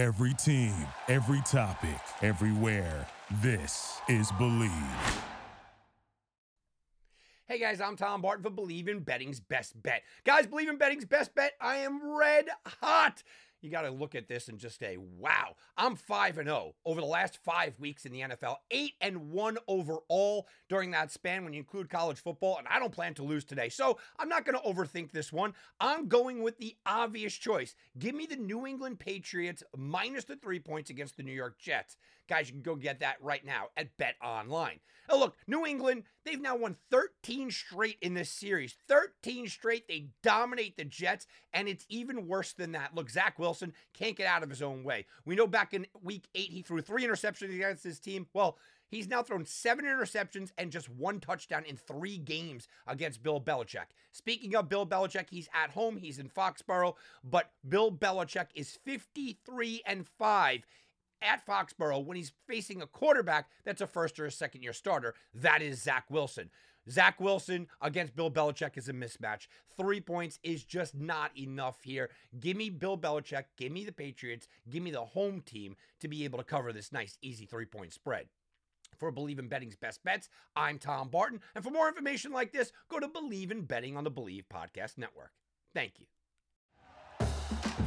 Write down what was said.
Every team, every topic, everywhere. This is Bleav. Hey guys, I'm Tom Barton for Bleav in Betting's Best Bet. Guys, Bleav in Betting's Best Bet. I am red hot you got to look at this and just say, wow, I'm 5 and 0 over the last 5 weeks in the NFL, 8 and 1 overall during that span when you include college football, and I don't plan to lose today. So, I'm not going to overthink this one. I'm going with the obvious choice. Give me the New England Patriots minus the 3 points against the New York Jets. Guys, you can go get that right now at BetOnline. Now, look, New England, they've now won 13 straight in this series. 13 straight. They dominate the Jets, and it's even worse than that. Look, Zach Wilson can't get out of his own way. We know back in week eight, he threw three interceptions against his team. Well, He's now thrown seven interceptions and just one touchdown in three games against Bill Belichick. Speaking of Bill Belichick, he's at home, he's in Foxborough, but Bill Belichick is 53 and 5 at Foxborough when he's facing a quarterback that's a first or a second year starter. That is Zach Wilson. Zach Wilson against Bill Belichick is a mismatch. Three points is just not enough here. Give me Bill Belichick, give me the Patriots, give me the home team to be able to cover this nice, easy three point spread. For Bleav in Betting's best bets, I'm Tom Barton. And for more information like this, go to Bleav in Betting on the Bleav Podcast Network. Thank you.